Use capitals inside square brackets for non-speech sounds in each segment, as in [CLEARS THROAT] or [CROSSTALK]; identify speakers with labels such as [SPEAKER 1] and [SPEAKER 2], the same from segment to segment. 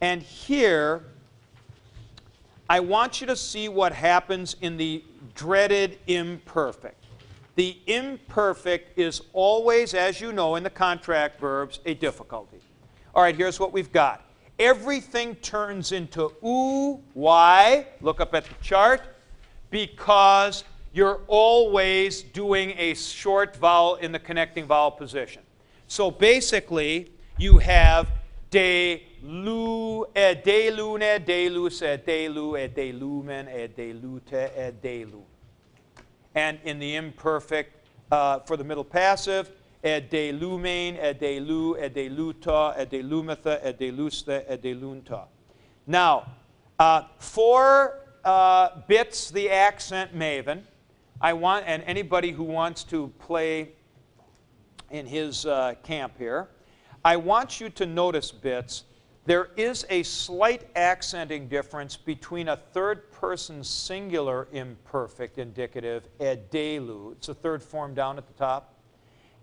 [SPEAKER 1] And here, I want you to see what happens in the dreaded imperfect. The imperfect is always, as you know in the contract verbs, a difficulty. All right, here's what we've got. Everything turns into oo. Why? Look up at the chart. Because you're always doing a short vowel in the connecting vowel position. So basically, you have de lu, e de lune, de lus, e de lu, e de lumen, e de lute, e de lu. And in the imperfect, uh, for the middle passive, e de lumen, e de lu, e de luta, e de lumetha, e de lusta, e de lunta. Now, uh, for uh, bits the accent maven, I want, and anybody who wants to play in his uh, camp here, I want you to notice bits. There is a slight accenting difference between a third person singular imperfect indicative, edelu, it's the third form down at the top,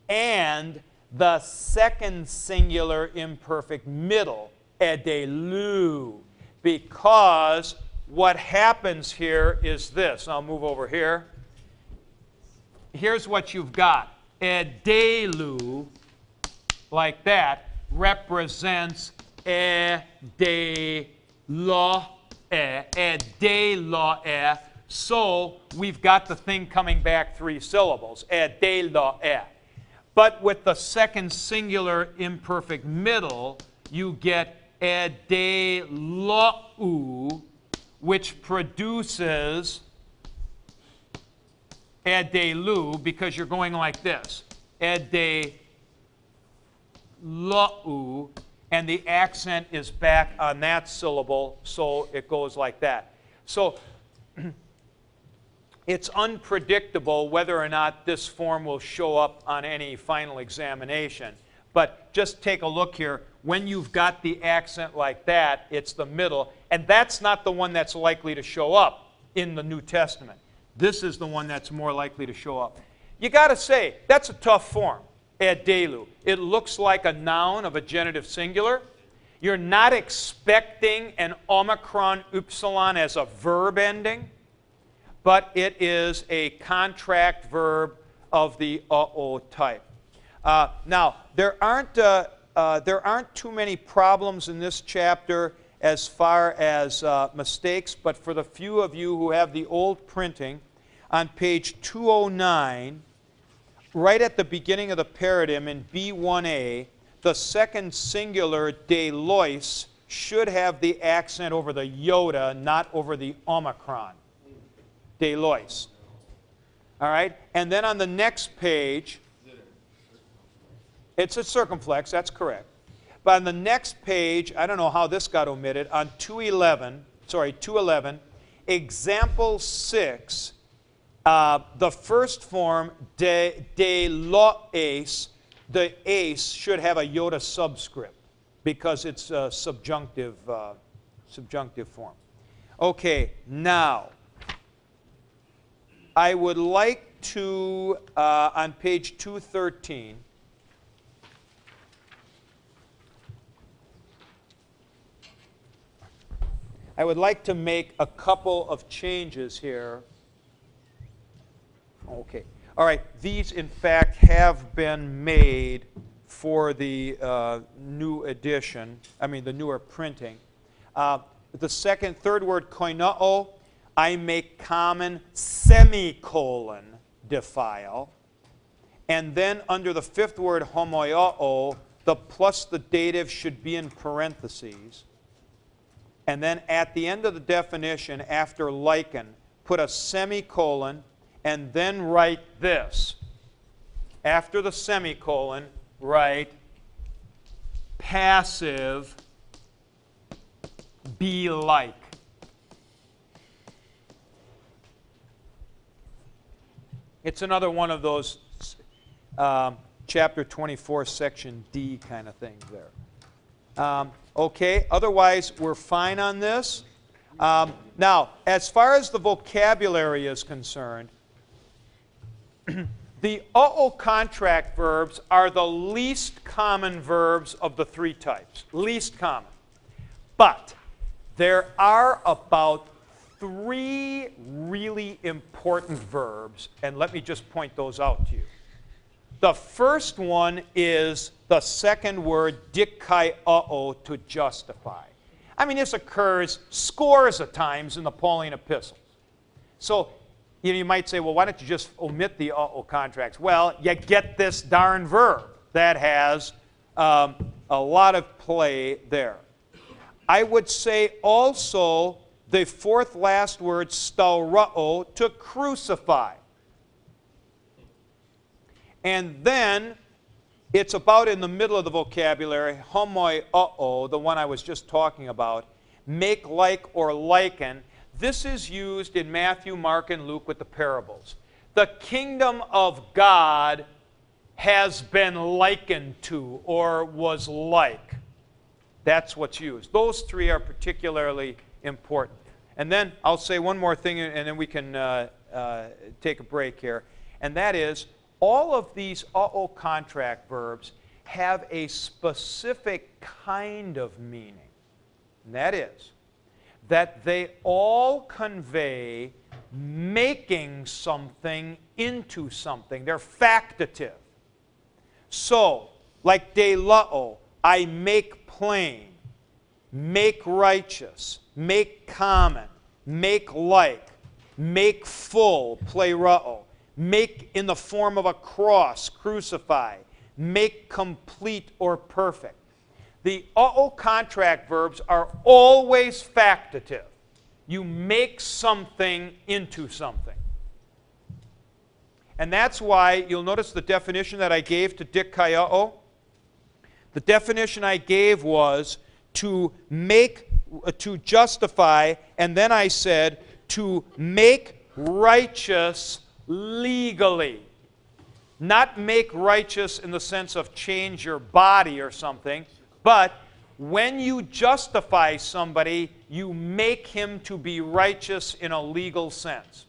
[SPEAKER 1] and the second singular imperfect middle, edelu, because what happens here is this. I'll move over here here's what you've got. Edelu, like that, represents e de e, e de lo e. So we've got the thing coming back three syllables, e de lo e. But with the second singular imperfect middle, you get e de lo u, which produces edelu because you're going like this. Edelu, and the accent is back on that syllable, so it goes like that. So [CLEARS THROAT] it's unpredictable whether or not this form will show up on any final examination. But just take a look here. When you've got the accent like that, it's the middle, and that's not the one that's likely to show up in the New Testament. This is the one that's more likely to show up. You got to say, that's a tough form, edelu. It looks like a noun of a genitive singular. You're not expecting an omicron upsilon as a verb ending, but it is a contract verb of the uh-oh type. Uh, now, there aren't, uh, uh, there aren't too many problems in this chapter as far as uh, mistakes, but for the few of you who have the old printing, on page 209, right at the beginning of the paradigm in B1a, the second singular de lois should have the accent over the iota, not over the omicron. De lois. All right? And then on the next page, it's a circumflex, that's correct. But on the next page, I don't know how this got omitted, on 211, sorry, 211, example 6, uh, the first form, de, de loes, the ace should have a iota subscript because it's a subjunctive, uh, subjunctive form. Okay, now, I would like to, uh, on page 213, I would like to make a couple of changes here. Okay. All right. These, in fact, have been made for the uh, new edition, I mean, the newer printing. Uh, the second, third word, koinao, I make common semicolon defile. And then under the fifth word, homoiao, the plus the dative should be in parentheses. And then at the end of the definition, after liken, put a semicolon and then write this. After the semicolon, write passive be like. It's another one of those um, chapter 24, section D kind of things there. Um, Okay, otherwise, we're fine on this. Um, now, as far as the vocabulary is concerned, [CLEARS THROAT] the uh-oh contract verbs are the least common verbs of the three types. Least common. But there are about three really important verbs, and let me just point those out to you. The first one is the second word, dikaiao, to justify. I mean, this occurs scores of times in the Pauline epistles. So, you, know, you might say, well, why don't you just omit the uh-oh contracts? Well, you get this darn verb that has um, a lot of play there. I would say also the fourth last word, staurao, to crucify. And then it's about in the middle of the vocabulary, homoi uh-oh, the one I was just talking about, make like or liken. This is used in Matthew, Mark, and Luke with the parables. The kingdom of God has been likened to or was like. That's what's used. Those three are particularly important. And then I'll say one more thing, and then we can uh, uh, take a break here. And that is, all of these uh-oh contract verbs have a specific kind of meaning. And that is, that they all convey making something into something. They're factitive. So, like de lao, I make plain, make righteous, make common, make like, make full, plerao, make in the form of a cross, crucify, make complete or perfect. The uh-oh contract verbs are always factitive. You make something into something. And that's why you'll notice the definition that I gave to dikaiao. The definition I gave was to make, uh, to justify, and then I said to make righteous legally. Not make righteous in the sense of change your body or something, but when you justify somebody, you make him to be righteous in a legal sense.